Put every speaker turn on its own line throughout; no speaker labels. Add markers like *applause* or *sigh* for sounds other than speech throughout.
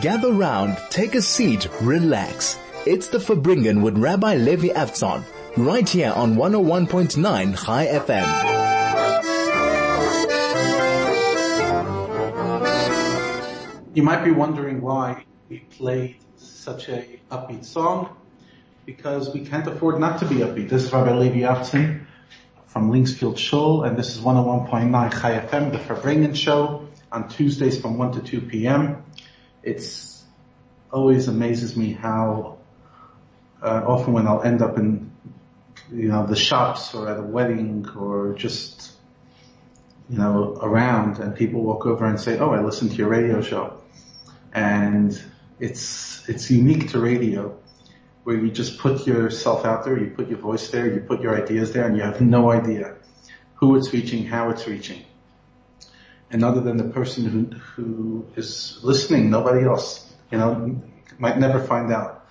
Gather round, take a seat, relax. It's the Farbrengen with Rabbi Levi Avtzon, right here on 101.9 Chai FM.
You might be wondering why we played such a upbeat song, because we can't afford not to be upbeat. This is Rabbi Levi Avtzon from Linksfield Shul, and this is 101.9 Chai FM, the Farbrengen show, on Tuesdays from 1 to 2 p.m it's always amazes me how uh, often when I'll end up in you know the shops or at a wedding or just you know around and people walk over and say, "Oh, I listened to your radio show," and it's it's unique to radio where you just put yourself out there, you put your voice there, you put your ideas there, and you have no idea who it's reaching, how it's reaching and other than the person who, who is listening, nobody else, you know, might never find out.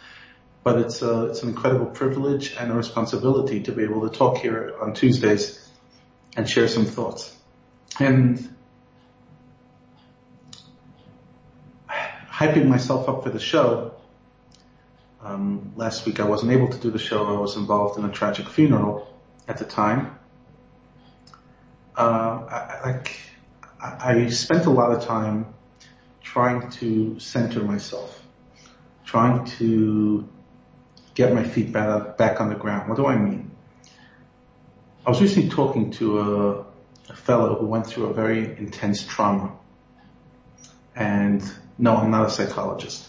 But it's a, it's an incredible privilege and a responsibility to be able to talk here on Tuesdays and share some thoughts. And hyping myself up for the show, um, last week I wasn't able to do the show. I was involved in a tragic funeral at the time. Uh, I, like I spent a lot of time trying to center myself, trying to get my feet back, on the ground. What do I mean? I was recently talking to a, a fellow who went through a very intense trauma. And no, I'm not a psychologist,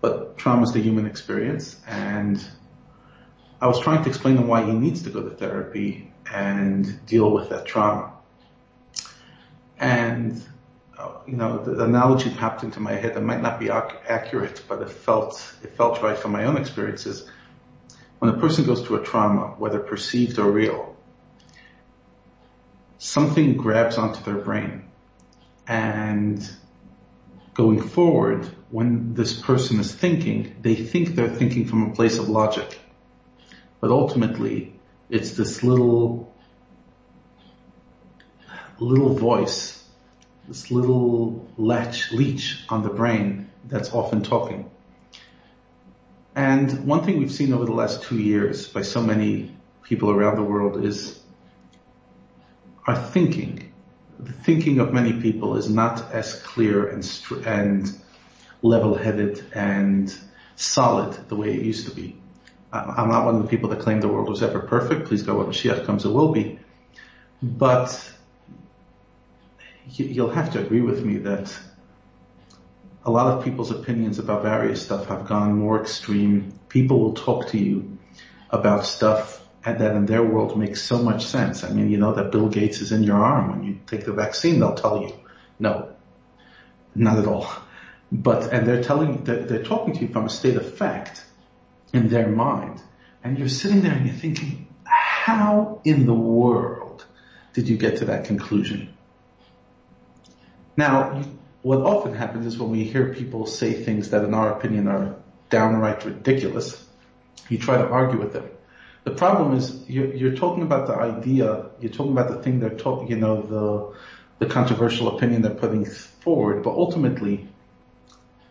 but trauma is the human experience. And I was trying to explain to him why he needs to go to therapy and deal with that trauma. And, uh, you know, the analogy popped into my head that might not be ac- accurate, but it felt, it felt right from my own experiences. When a person goes through a trauma, whether perceived or real, something grabs onto their brain and going forward, when this person is thinking, they think they're thinking from a place of logic. But ultimately, it's this little little voice, this little latch, leech on the brain that's often talking. And one thing we've seen over the last two years by so many people around the world is our thinking. The thinking of many people is not as clear and, and level-headed and solid the way it used to be. I'm not one of the people that claim the world was ever perfect. Please God, when Mashiach comes, it will be. But you'll have to agree with me that a lot of people's opinions about various stuff have gone more extreme. People will talk to you about stuff that in their world makes so much sense. I mean, you know that Bill Gates is in your arm. When you take the vaccine, they'll tell you, no, not at all. But, and they're telling, they're, they're talking to you from a state of fact in their mind. And you're sitting there and you're thinking, how in the world did you get to that conclusion? Now, what often happens is when we hear people say things that in our opinion are downright ridiculous, you try to argue with them. The problem is you're, you're talking about the idea, you're talking about the thing they're talking, you know, the, the controversial opinion they're putting forward, but ultimately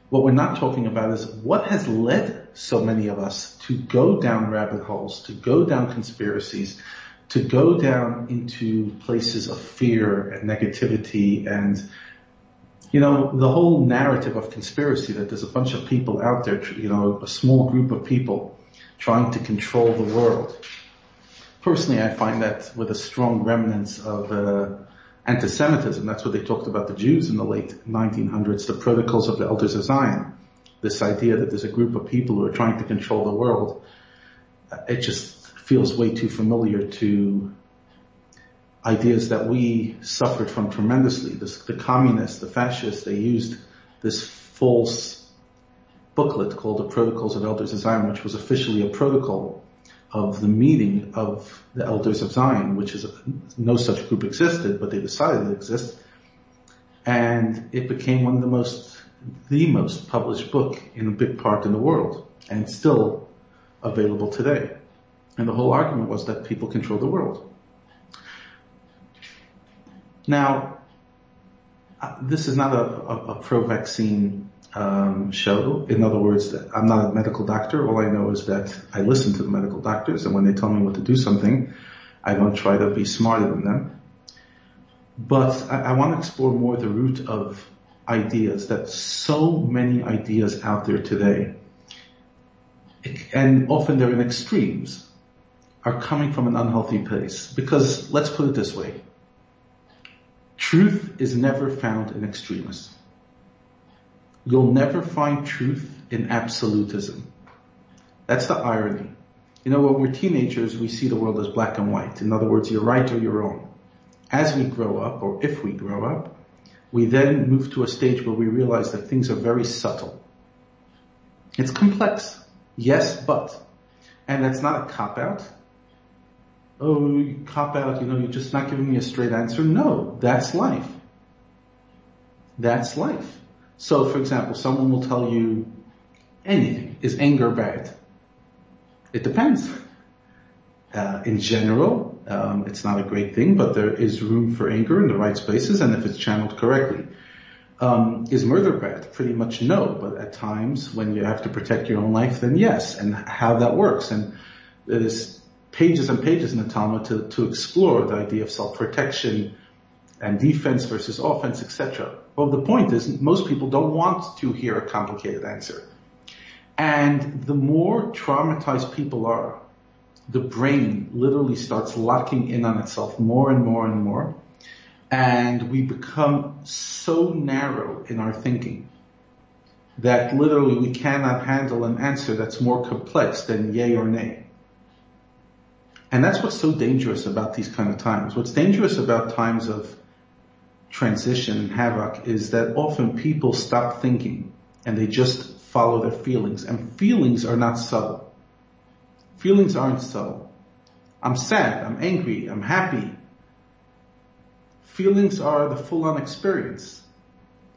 what we're not talking about is what has led so many of us to go down rabbit holes, to go down conspiracies, to go down into places of fear and negativity and you know, the whole narrative of conspiracy that there's a bunch of people out there, you know, a small group of people trying to control the world. Personally, I find that with a strong remnants of uh, anti-Semitism. That's what they talked about the Jews in the late 1900s, the protocols of the Elders of Zion. This idea that there's a group of people who are trying to control the world. It just feels way too familiar to ideas that we suffered from tremendously. The communists, the fascists, they used this false booklet called the Protocols of Elders of Zion, which was officially a protocol of the meeting of the Elders of Zion, which is no such group existed, but they decided to exist. And it became one of the most, the most published book in a big part in the world, and still available today. And the whole argument was that people control the world. Now, uh, this is not a, pro-vaccine um, show. In other words, I'm not a medical doctor. All I know is that I listen to the medical doctors, and when they tell me what to do something, I don't try to be smarter than them. But I want to explore more the root of ideas, that so many ideas out there today, and often they're in extremes, are coming from an unhealthy place. Because let's put it this way. Truth is never found in extremis. You'll never find truth in absolutism. That's the irony. You know, when we're teenagers, we see the world as black and white. In other words, you're right or you're wrong. As we grow up, or if we grow up, we then move to a stage where we realize that things are very subtle. It's complex. Yes, but. And that's not a cop out. Oh, you cop out, you know, you're just not giving me a straight answer. No, that's life. That's life. So for example, someone will tell you anything. Is anger bad? It depends. Uh, in general, um, it's not a great thing, but there is room for anger in the right spaces and if it's channeled correctly. Um, is murder bad? Pretty much no, but at times when you have to protect your own life, then yes, and how that works. And there's pages and pages in the Talmud to, to explore the idea of self-protection and defense versus offense, etc. Well, the point is most people don't want to hear a complicated answer. And the more traumatized people are, the brain literally starts locking in on itself more and more and more. And we become so narrow in our thinking that literally we cannot handle an answer that's more complex than yay or nay. And that's what's so dangerous about these kind of times. What's dangerous about times of transition and havoc is that often people stop thinking and they just follow their feelings and feelings are not subtle. Feelings aren't subtle. I'm sad, I'm angry, I'm happy. Feelings are the full on experience.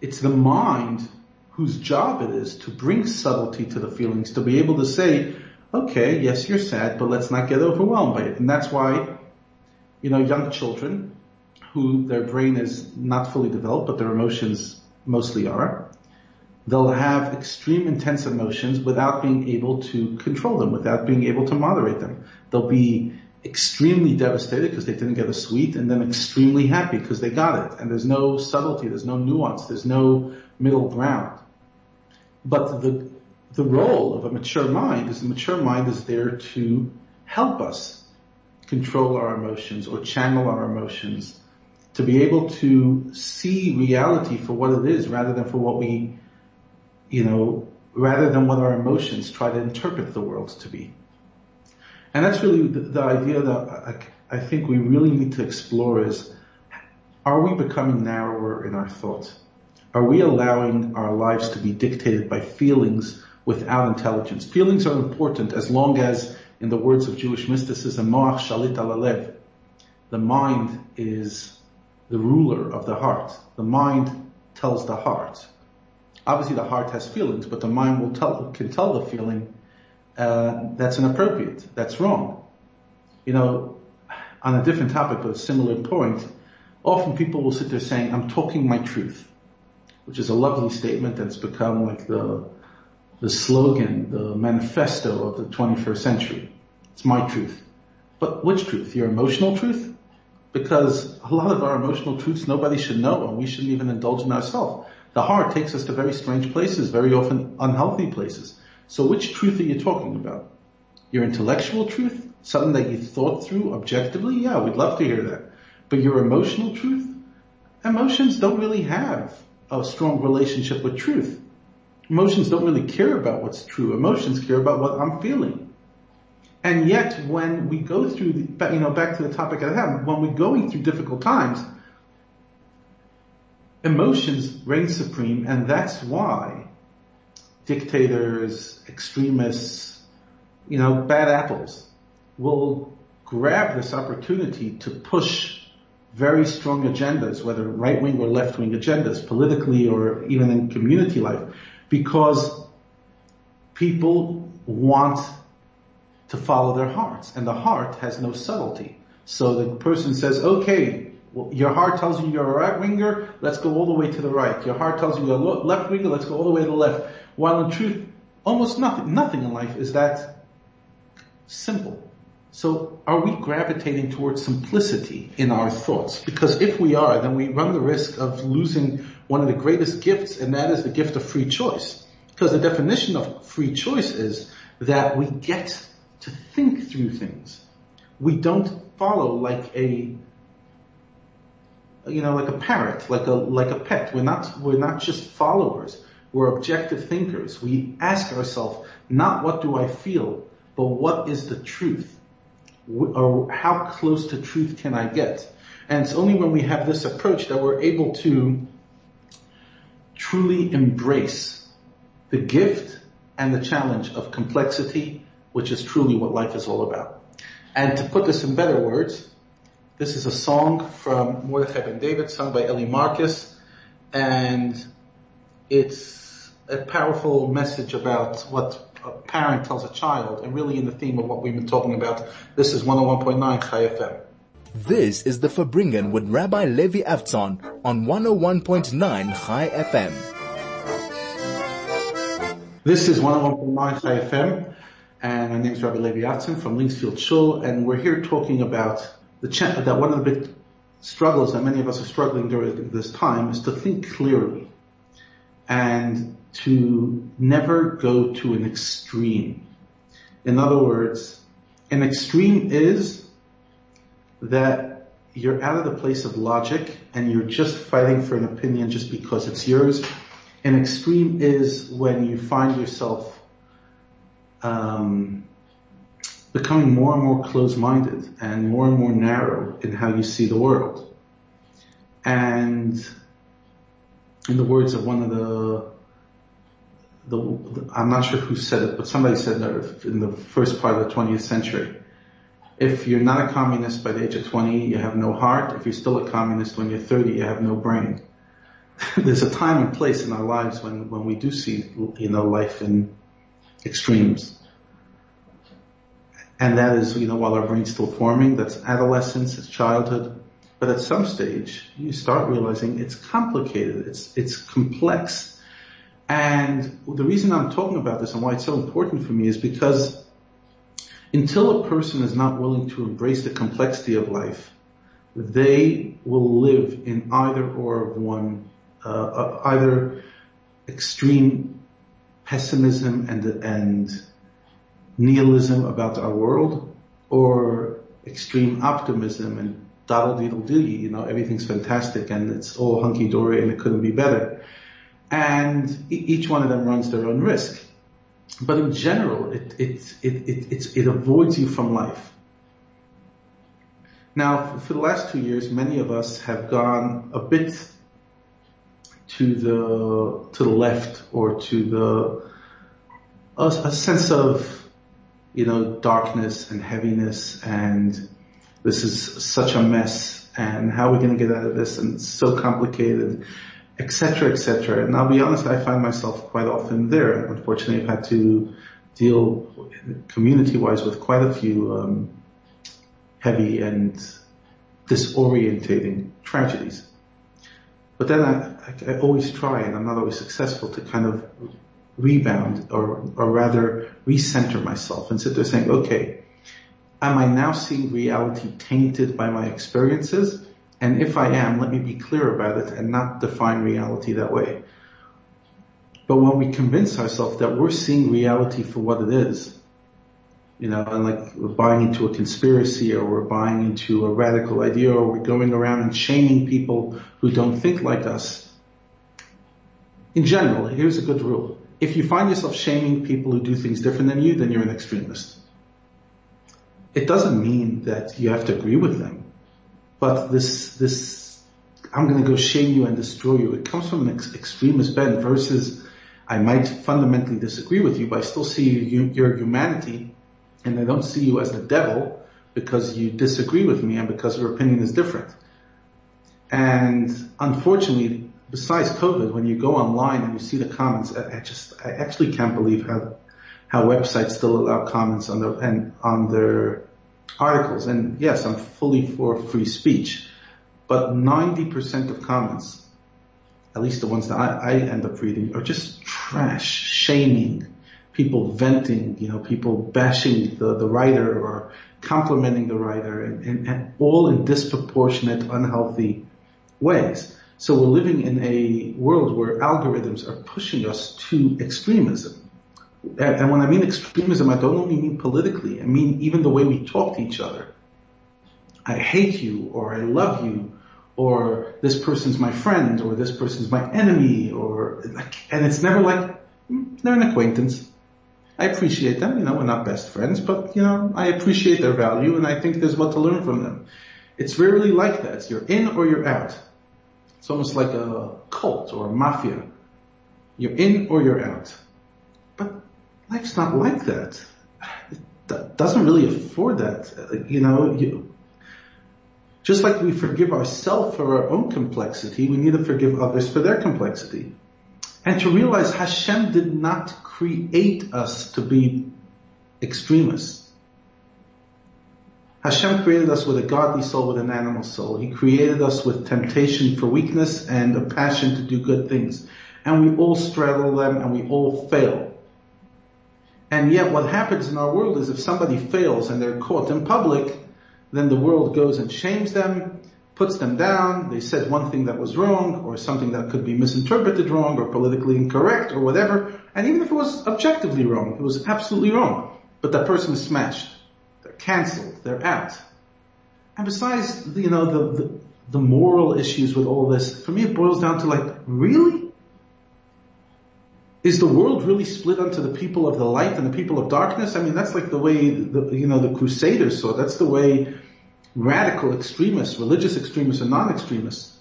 It's the mind whose job it is to bring subtlety to the feelings, to be able to say, okay, yes, you're sad, but let's not get overwhelmed by it. And that's why, you know, young children who their brain is not fully developed, but their emotions mostly are, they'll have extreme intense emotions without being able to control them, without being able to moderate them. They'll be extremely devastated because they didn't get a sweet and then extremely happy because they got it. And there's no subtlety, there's no nuance, there's no middle ground. But the, the role of a mature mind is the mature mind is there to help us control our emotions or channel our emotions to be able to see reality for what it is rather than for what we you know, rather than what our emotions try to interpret the world to be. And that's really the, the idea that I, I, think we really need to explore is, are we becoming narrower in our thought? Are we allowing our lives to be dictated by feelings without intelligence? Feelings are important as long as, in the words of Jewish mysticism, moach shalit alalev, the mind is the ruler of the heart. The mind tells the heart obviously the heart has feelings, but the mind will tell, can tell the feeling, uh, that's inappropriate, that's wrong. You know, on a different topic, but a similar point, often people will sit there saying, I'm talking my truth, which is a lovely statement that's become like the, the slogan, the manifesto of the 21st century. It's my truth. But which truth? Your emotional truth? Because a lot of our emotional truths nobody should know and we shouldn't even indulge in ourselves. The heart takes us to very strange places, very often unhealthy places. So which truth are you talking about? Your intellectual truth? Something that you thought through objectively? Yeah, we'd love to hear that. But your emotional truth? Emotions don't really have a strong relationship with truth. Emotions don't really care about what's true. Emotions care about what I'm feeling. And yet when we go through, the, you know, back to the topic at hand, when we're going through difficult times, emotions reign supreme and that's why dictators, extremists, you know, bad apples will grab this opportunity to push very strong agendas, whether right wing or left wing agendas, politically or even in community life, because people want to follow their hearts and the heart has no subtlety. So the person says, okay, Well, your heart tells you you're a right winger, let's go all the way to the right. Your heart tells you you're a left winger, let's go all the way to the left. While in truth, almost nothing, nothing in life is that simple. So are we gravitating towards simplicity in our thoughts? Because if we are, then we run the risk of losing one of the greatest gifts, and that is the gift of free choice. Because the definition of free choice is that we get to think through things. We don't follow like a, you know, like a parrot, like a, like a pet. We're not, we're not just followers. We're objective thinkers. We ask ourselves, not what do I feel, but what is the truth? Or how close to truth can I get? And it's only when we have this approach that we're able to truly embrace the gift and the challenge of complexity, which is truly what life is all about. And to put this in better words, this is a song from Mordechai Ben David sung by Eli Marcus, and it's a powerful message about what a parent tells a child, and really in the theme of what we've been talking about. This is 101.9 Chai FM.
This is the Farbrengen with Rabbi Levi Avtzon on 101.9 Chai FM.
This is 101.9 Chai FM, and my name is Rabbi Levi Avtzon from Linksfield Shul, and we're here talking about the ch- that one of the big struggles that many of us are struggling during this time is to think clearly and to never go to an extreme. In other words, an extreme is that you're out of the place of logic and you're just fighting for an opinion just because it's yours. An extreme is when you find yourself um, becoming more and more close-minded and more and more narrow in how you see the world. And in the words of one of the, the, I'm not sure who said it, but somebody said that in the first part of the 20th century. If you're not a communist by the age of 20, you have no heart. If you're still a communist when you're 30, you have no brain. *laughs* There's a time and place in our lives when, when we do see, you know, life in extremes. And that is, you know, while our brain's still forming, that's adolescence, it's childhood. But at some stage, you start realizing it's complicated, it's, it's complex. And the reason I'm talking about this and why it's so important for me is because until a person is not willing to embrace the complexity of life, they will live in either or of one, uh, uh, either extreme pessimism and, and nihilism about our world or extreme optimism and daddle deedle dee, you know, everything's fantastic and it's all hunky dory and it couldn't be better. And each one of them runs their own risk. But in general, it, it, it, it, it avoids you from life. Now, for the last two years, many of us have gone a bit to the, to the left or to the, a, a sense of, you know, darkness and heaviness and this is such a mess and how are we going to get out of this and it's so complicated etc., etc. And I'll be honest, I find myself quite often there. Unfortunately, I've had to deal community-wise with quite a few um, heavy and disorientating tragedies. But then I, I, I, always try, and I'm not always successful, to kind of rebound or, or rather recenter myself and sit there saying, okay, am I now seeing reality tainted by my experiences? And if I am, let me be clear about it and not define reality that way. But when we convince ourselves that we're seeing reality for what it is, you know, and like we're buying into a conspiracy or we're buying into a radical idea or we're going around and shaming people who don't think like us. In general, here's a good rule. If you find yourself shaming people who do things different than you, then you're an extremist. It doesn't mean that you have to agree with them. But this, this, I'm going to go shame you and destroy you. It comes from an ex- extremist bent versus I might fundamentally disagree with you, but I still see you, your humanity and I don't see you as the devil because you disagree with me and because your opinion is different. And unfortunately, besides COVID, when you go online and you see the comments, I just, I actually can't believe how, how websites still allow comments on their, and on their articles. And yes, I'm fully for free speech, but 90% of comments, at least the ones that I, I end up reading, are just trash, shaming, people venting, you know, people bashing the, the writer or complimenting the writer and, and, and all in disproportionate, unhealthy ways. So we're living in a world where algorithms are pushing us to extremism. And when I mean extremism, I don't only mean politically. I mean even the way we talk to each other. I hate you, or I love you, or this person's my friend, or this person's my enemy, or and it's never like hmm, they're an acquaintance. I appreciate them, you know, we're not best friends, but you know, I appreciate their value, and I think there's what to learn from them. It's rarely like that. You're in or you're out. It's almost like a cult or a mafia. You're in or you're out. But life's not like that. It doesn't really afford that. You know, you, just like we forgive ourselves for our own complexity, we need to forgive others for their complexity. And to realize Hashem did not create us to be extremists. Hashem created us with a godly soul, with an animal soul. He created us with temptation for weakness and a passion to do good things. And we all straddle them and we all fail. And yet what happens in our world is if somebody fails and they're caught in public, then the world goes and shames them, puts them down, they said one thing that was wrong, or something that could be misinterpreted wrong, or politically incorrect, or whatever, and even if it was objectively wrong, it was absolutely wrong, but that person is smashed They're canceled. They're out. And besides, you know, the, the, the moral issues with all this, for me it boils down to like, really? Is the world really split onto the people of the light and the people of darkness? I mean, that's like the way, the, you know, the Crusaders saw. That's the way radical extremists, religious extremists and non-extremists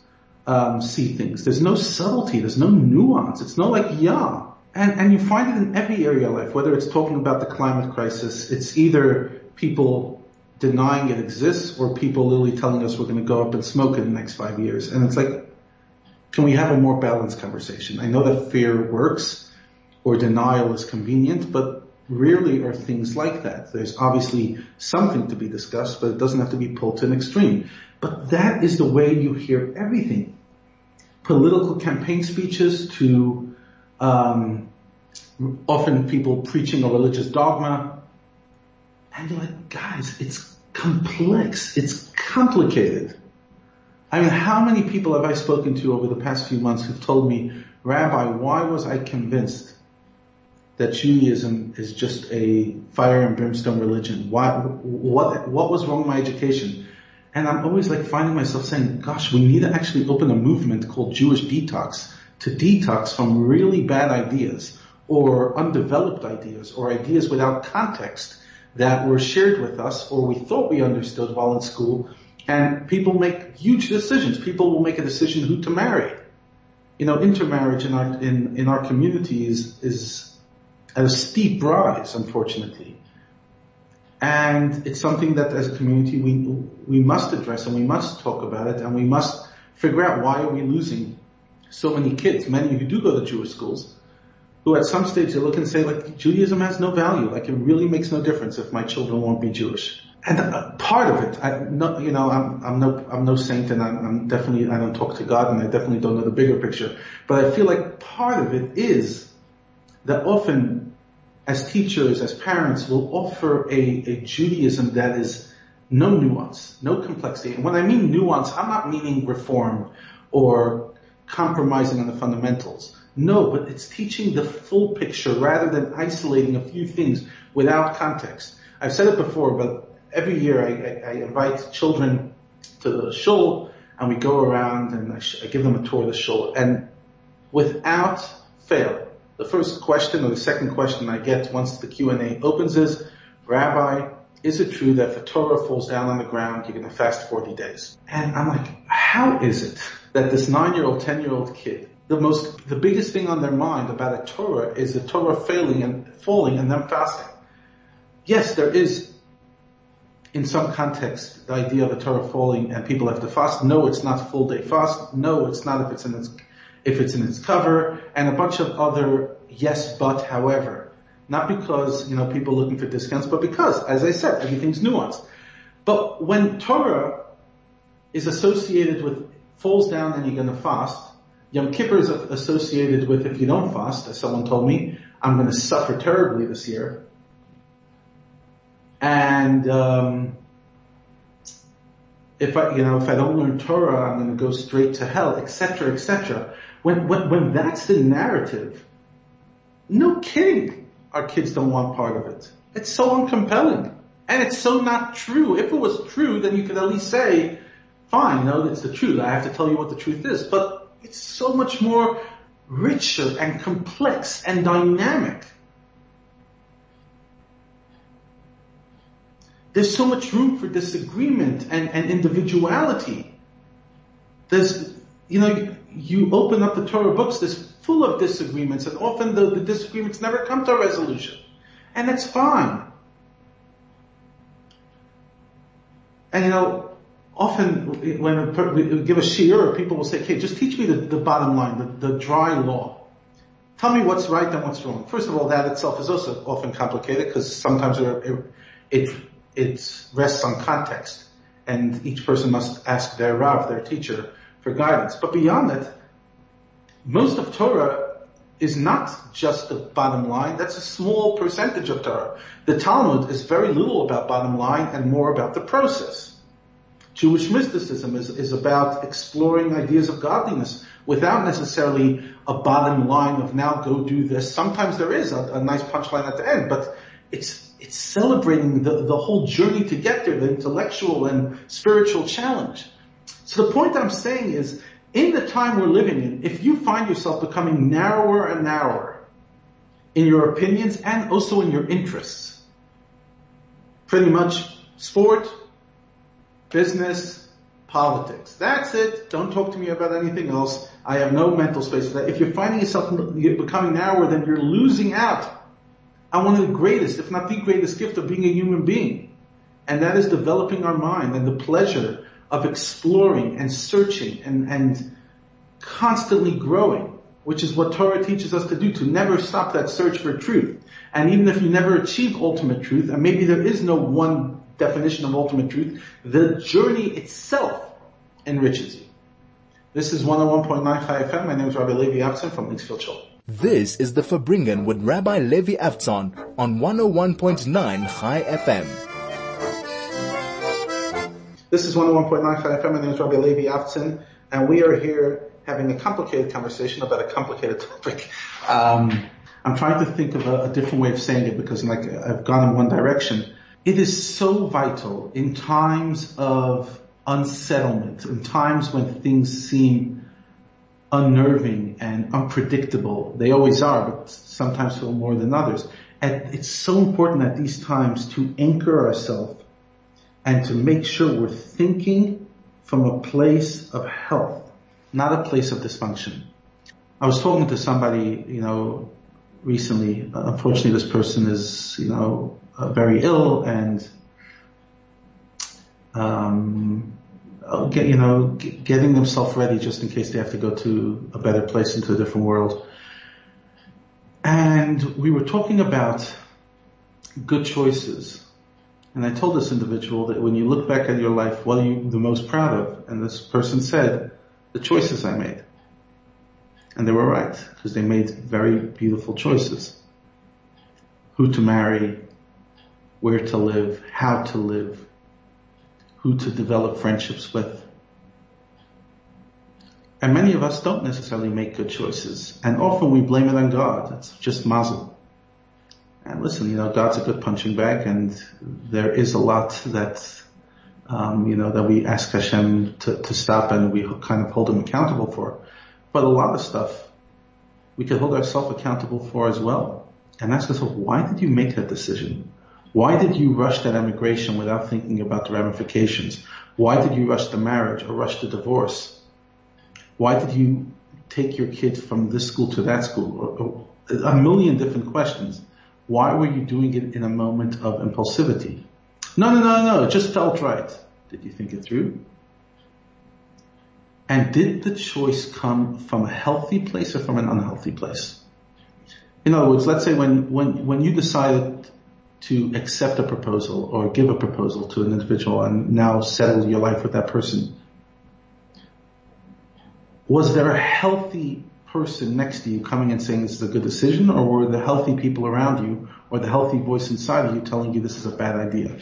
um, see things. There's no subtlety. There's no nuance. It's not like, yeah. And, and you find it in every area of life, whether it's talking about the climate crisis, it's either people denying it exists or people literally telling us we're going to go up and smoke in the next five years. And it's like, can we have a more balanced conversation? I know that fear works or denial is convenient, but rarely are things like that. There's obviously something to be discussed, but it doesn't have to be pulled to an extreme. But that is the way you hear everything. Political campaign speeches to um, often people preaching a religious dogma, and you're like, guys, it's complex. It's complicated. I mean, how many people have I spoken to over the past few months who've told me, Rabbi, why was I convinced that Judaism is just a fire and brimstone religion? Why, what, what was wrong with my education? And I'm always like finding myself saying, gosh, we need to actually open a movement called Jewish detox to detox from really bad ideas or undeveloped ideas or ideas without context that were shared with us or we thought we understood while in school. And people make huge decisions. People will make a decision who to marry. You know, intermarriage in our, in, in our community is, is a steep rise, unfortunately. And it's something that as a community we, we must address and we must talk about it and we must figure out why are we losing so many kids, many who do go to Jewish schools, who at some stage they look and say like Judaism has no value, like it really makes no difference if my children won't be Jewish. And uh, part of it, I, no, you know, I'm, I'm no, I'm no saint and I'm, I'm definitely, I don't talk to God and I definitely don't know the bigger picture, but I feel like part of it is that often as teachers, as parents, will offer a, a Judaism that is no nuance, no complexity. And when I mean nuance, I'm not meaning reform or compromising on the fundamentals. No, but it's teaching the full picture rather than isolating a few things without context. I've said it before, but every year I, I, I invite children to the shul and we go around and I, sh- I give them a tour of the shul and without fail, the first question or the second question I get once the Q&A opens is, Rabbi, is it true that if the Torah falls down on the ground, you're going to fast 40 days? And I'm like, how is it that this nine-year-old, ten-year-old kid the most, the biggest thing on their mind about a Torah is the Torah failing and falling and them fasting. Yes, there is, in some context, the idea of a Torah falling and people have to fast. No, it's not full day fast. No, it's not if it's in its, if it's in its cover and a bunch of other yes, but however. Not because, you know, people looking for discounts, but because, as I said, everything's nuanced. But when Torah is associated with falls down and you're going to fast. Yom Kippur is associated with if you don't fast, as someone told me, I'm going to suffer terribly this year. And um, if I, you know, if I don't learn Torah, I'm going to go straight to hell, etc., etc. When, when, when that's the narrative, no kidding, our kids don't want part of it. It's so uncompelling. And it's so not true. If it was true, then you could at least say, fine, no, it's the truth. I have to tell you what the truth is. But it's so much more richer and complex and dynamic. There's so much room for disagreement and, and individuality. There's, you know, you open up the Torah books, there's full of disagreements, and often the, the disagreements never come to a resolution. And that's fine. And you know, often when we give a shiur, people will say, okay, just teach me the, the bottom line, the, the dry law. Tell me what's right and what's wrong. First of all, that itself is also often complicated because sometimes it, it, it rests on context and each person must ask their Rav, their teacher, for guidance. But beyond that, most of Torah is not just the bottom line. That's a small percentage of Torah. The Talmud is very little about bottom line and more about the process. Jewish mysticism is, is about exploring ideas of godliness without necessarily a bottom line of now go do this. Sometimes there is a, a nice punchline at the end, but it's, it's celebrating the, the whole journey to get there, the intellectual and spiritual challenge. So the point I'm saying is, in the time we're living in, if you find yourself becoming narrower and narrower in your opinions and also in your interests, pretty much sport, business, politics. That's it. Don't talk to me about anything else. I have no mental space for that. If you're finding yourself becoming narrower, then you're losing out on one of the greatest, if not the greatest gift of being a human being. And that is developing our mind and the pleasure of exploring and searching and, and constantly growing, which is what Torah teaches us to do, to never stop that search for truth. And even if you never achieve ultimate truth, and maybe there is no one definition of ultimate truth, the journey itself enriches you. This is 101.9 Chai FM. My name is Rabbi Levi Avtzon from Linksfield Shul.
This is the Farbrengen with Rabbi Levi Avtzon on 101.9 Chai FM.
This is 101.9 FM. My name is Rabbi Levi Avtzon, and we are here having a complicated conversation about a complicated topic. Um, I'm trying to think of a, a, different way of saying it because like I've gone in one direction. It is so vital in times of unsettlement, in times when things seem unnerving and unpredictable. They always are, but sometimes feel more than others. And it's so important at these times to anchor ourselves and to make sure we're thinking from a place of health, not a place of dysfunction. I was talking to somebody, you know, recently. Unfortunately, this person is, you know, uh, very ill and, um, get, you know, getting themselves ready just in case they have to go to a better place into a different world. And we were talking about good choices and I told this individual that when you look back at your life, what are you the most proud of? And this person said, the choices I made. And they were right, because they made very beautiful choices. Who to marry, where to live, how to live, who to develop friendships with. And many of us don't necessarily make good choices. And often we blame it on God. It's just mazel. And listen, you know, God's a good punching bag, and there is a lot that, um, you know, that we ask Hashem to, to stop and we kind of hold Him accountable for. But a lot of stuff we could hold ourselves accountable for as well. And ask ourselves, why did you make that decision? Why did you rush that emigration without thinking about the ramifications? Why did you rush the marriage or rush the divorce? Why did you take your kid from this school to that school? Or, or, a million different questions. Why were you doing it in a moment of impulsivity? No, no, no, no, it just felt right. Did you think it through? And did the choice come from a healthy place or from an unhealthy place? In other words, let's say when, when, when you decided to accept a proposal or give a proposal to an individual and now settle your life with that person, was there a healthy person next to you coming and saying this is a good decision or were the healthy people around you or the healthy voice inside of you telling you this is a bad idea?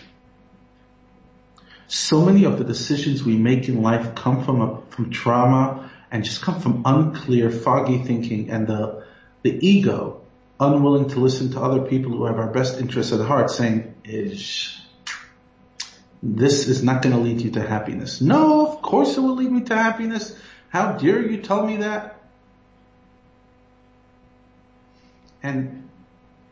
So many of the decisions we make in life come from a, from trauma and just come from unclear, foggy thinking and the, the ego unwilling to listen to other people who have our best interests at heart saying, Ish, this is not going to lead you to happiness. No, of course it will lead me to happiness. How dare you tell me that? And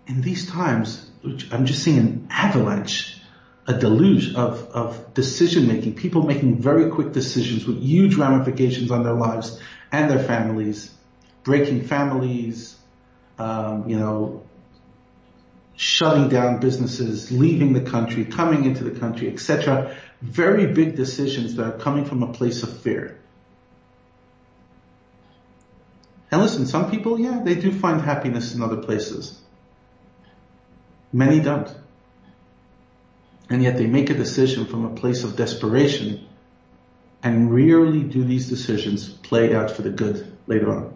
in these times, I'm just seeing an avalanche, a deluge of, of decision making, people making very quick decisions with huge ramifications on their lives and their families, breaking families, um, you know, shutting down businesses, leaving the country, coming into the country, etc. Very big decisions that are coming from a place of fear. And listen, some people, yeah, they do find happiness in other places. Many don't. And yet they make a decision from a place of desperation and rarely do these decisions play out for the good later on.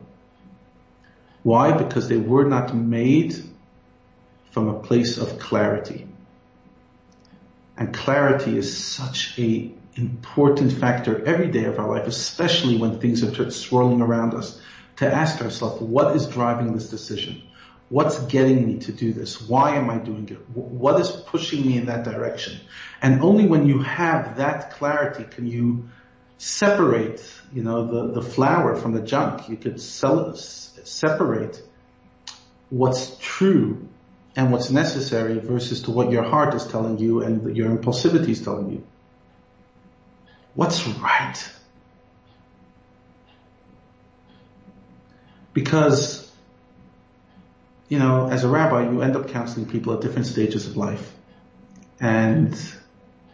Why? Because they were not made from a place of clarity. And clarity is such a important factor every day of our life, especially when things are swirling around us, to ask ourselves, what is driving this decision? What's getting me to do this? Why am I doing it? What is pushing me in that direction? And only when you have that clarity can you separate, you know, the, the flower from the junk. You could sell, separate what's true and what's necessary versus to what your heart is telling you and your impulsivity is telling you. What's right? Because, you know, as a rabbi, you end up counseling people at different stages of life. And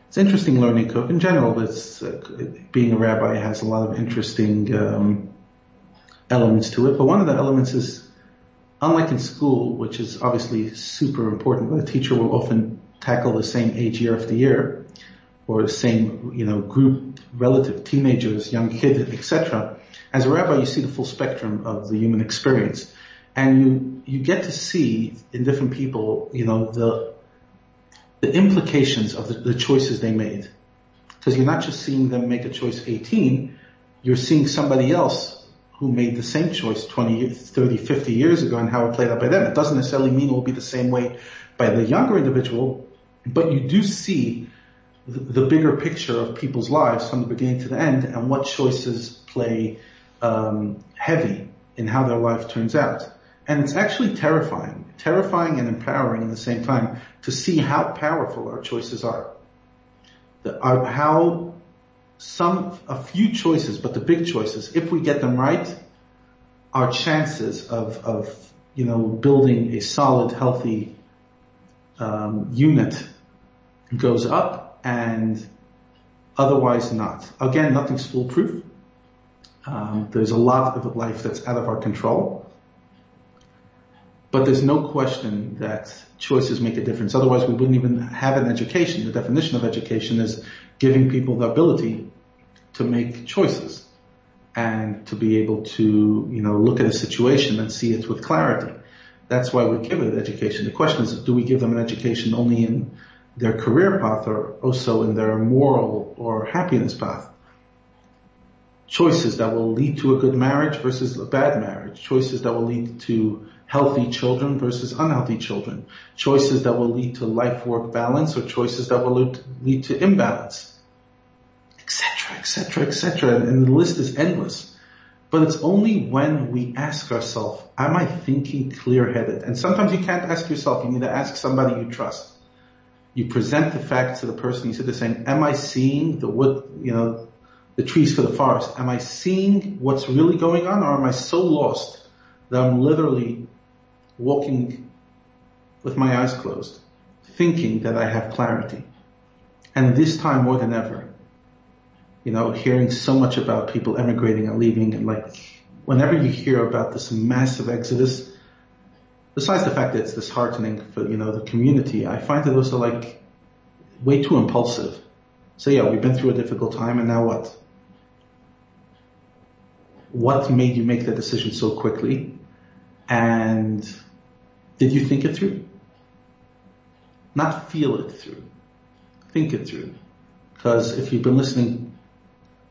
it's interesting learning. In general, it's, uh, being a rabbi has a lot of interesting um, elements to it. But one of the elements is, unlike in school, which is obviously super important, but a teacher will often tackle the same age year after year, or the same, you know, group, relative, teenagers, young kids, etc. As a rabbi, you see the full spectrum of the human experience, and you you get to see in different people, you know, the the implications of the, the choices they made, because you're not just seeing them make a choice 18, you're seeing somebody else who made the same choice 20, 30, 50 years ago and how it played out by them. It doesn't necessarily mean it will be the same way by the younger individual, but you do see the, the bigger picture of people's lives from the beginning to the end and what choices play um, heavy in how their life turns out. And it's actually terrifying, terrifying and empowering at the same time to see how powerful our choices are. The, our, how some, a few choices, but the big choices, if we get them right, our chances of, of, you know, building a solid, healthy, um, unit goes up and otherwise not. Again, nothing's foolproof. Um, there's a lot of life that's out of our control. But there's no question that choices make a difference. Otherwise we wouldn't even have an education. The definition of education is giving people the ability to make choices and to be able to, you know, look at a situation and see it with clarity. That's why we give it education. The question is, do we give them an education only in their career path or also in their moral or happiness path? Choices that will lead to a good marriage versus a bad marriage. Choices that will lead to healthy children versus unhealthy children. Choices that will lead to life-work balance or choices that will lead to imbalance etc., etc., etc. And the list is endless. But it's only when we ask ourselves, am I thinking clear-headed? And sometimes you can't ask yourself, you need to ask somebody you trust. You present the facts to the person, you sit there saying, am I seeing the wood, you know, the trees for the forest? Am I seeing what's really going on or am I so lost that I'm literally walking with my eyes closed, thinking that I have clarity? And this time more than ever, you know, hearing so much about people emigrating and leaving and like whenever you hear about this massive exodus, besides the fact that it's disheartening for, you know, the community, I find it also like way too impulsive. So yeah, we've been through a difficult time and now what? What made you make that decision so quickly? And did you think it through? Not feel it through. Think it through. Because if you've been listening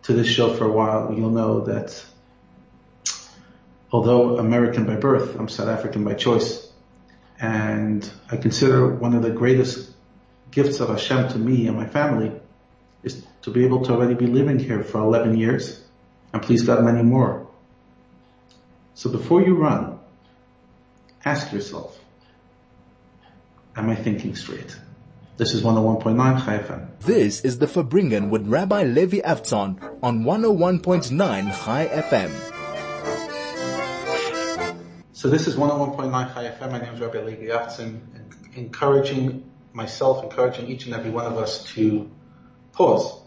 to this show for a while, you'll know that although American by birth, I'm South African by choice. And I consider one of the greatest gifts of Hashem to me and my family is to be able to already be living here for 11 years and please God many more. So before you run, ask yourself, am I thinking straight? This is 101.9 Chai FM.
This is the Farbrengen with Rabbi Levi Avtzon on 101.9 Chai FM.
So this is 101.9 Chai FM. My name is Rabbi Levi Avtzon, encouraging myself, encouraging each and every one of us to pause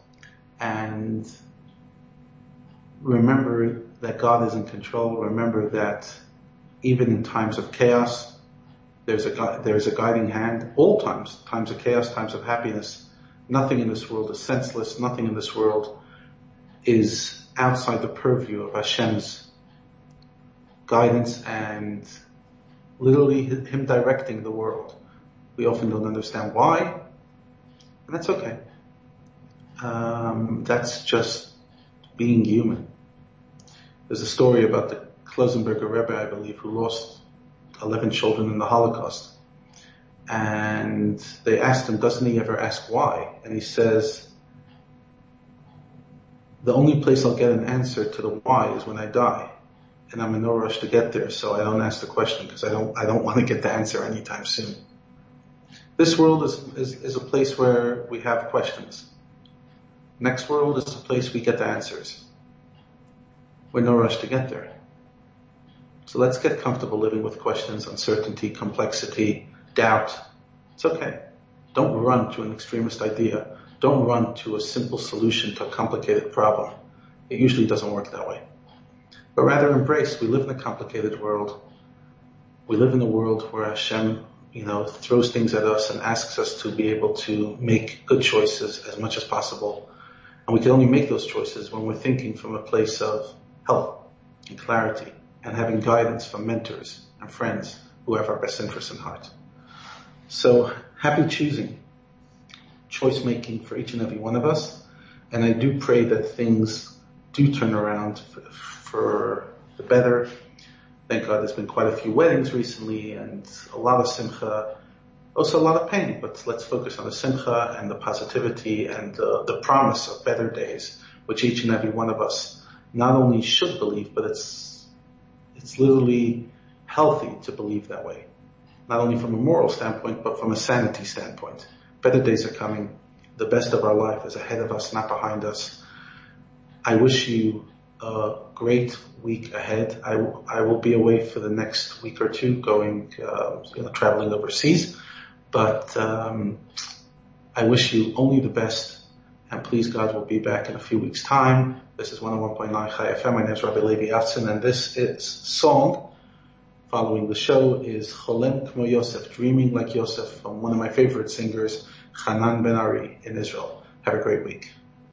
and remember that God is in control. Remember that even in times of chaos, there's a, there's a guiding hand. All times, times of chaos, times of happiness. Nothing in this world is senseless. Nothing in this world is outside the purview of Hashem's guidance and literally Him directing the world. We often don't understand why, and that's okay. Um, that's just being human. There's a story about the Klausenberger Rebbe, I believe, who lost 11 children in the Holocaust. And they asked him, doesn't he ever ask why? And he says, the only place I'll get an answer to the why is when I die. And I'm in no rush to get there, so I don't ask the question because I don't, I don't *laughs* want to get the answer anytime soon. This world is, is, is a place where we have questions. Next world is the place we get the answers. We're no rush to get there. So let's get comfortable living with questions, uncertainty, complexity, doubt. It's okay. Don't run to an extremist idea. Don't run to a simple solution to a complicated problem. It usually doesn't work that way. But rather embrace, we live in a complicated world. We live in a world where Hashem you know, throws things at us and asks us to be able to make good choices as much as possible. And we can only make those choices when we're thinking from a place of health and clarity and having guidance from mentors and friends who have our best interests in heart. So happy choosing, choice making for each and every one of us. And I do pray that things do turn around for, the better Thank God there's been quite a few weddings recently and a lot of simcha, also a lot of pain, but let's focus on the simcha and the positivity and the, the promise of better days, which each and every one of us not only should believe, but it's, it's literally healthy to believe that way. Not only from a moral standpoint, but from a sanity standpoint. Better days are coming. The best of our life is ahead of us, not behind us. I wish you a great week ahead. I, I will be away for the next week or two going, uh, you know, traveling overseas, but, um, I wish you only the best and please God will be back in a few weeks time. This is 101.9 Chai FM. My name is Rabbi Levi Avtzon and this is song following the show is Cholem Kmo Yosef, Dreaming Like Yosef from one of my favorite singers, Hanan Ben Ari in Israel. Have a great week.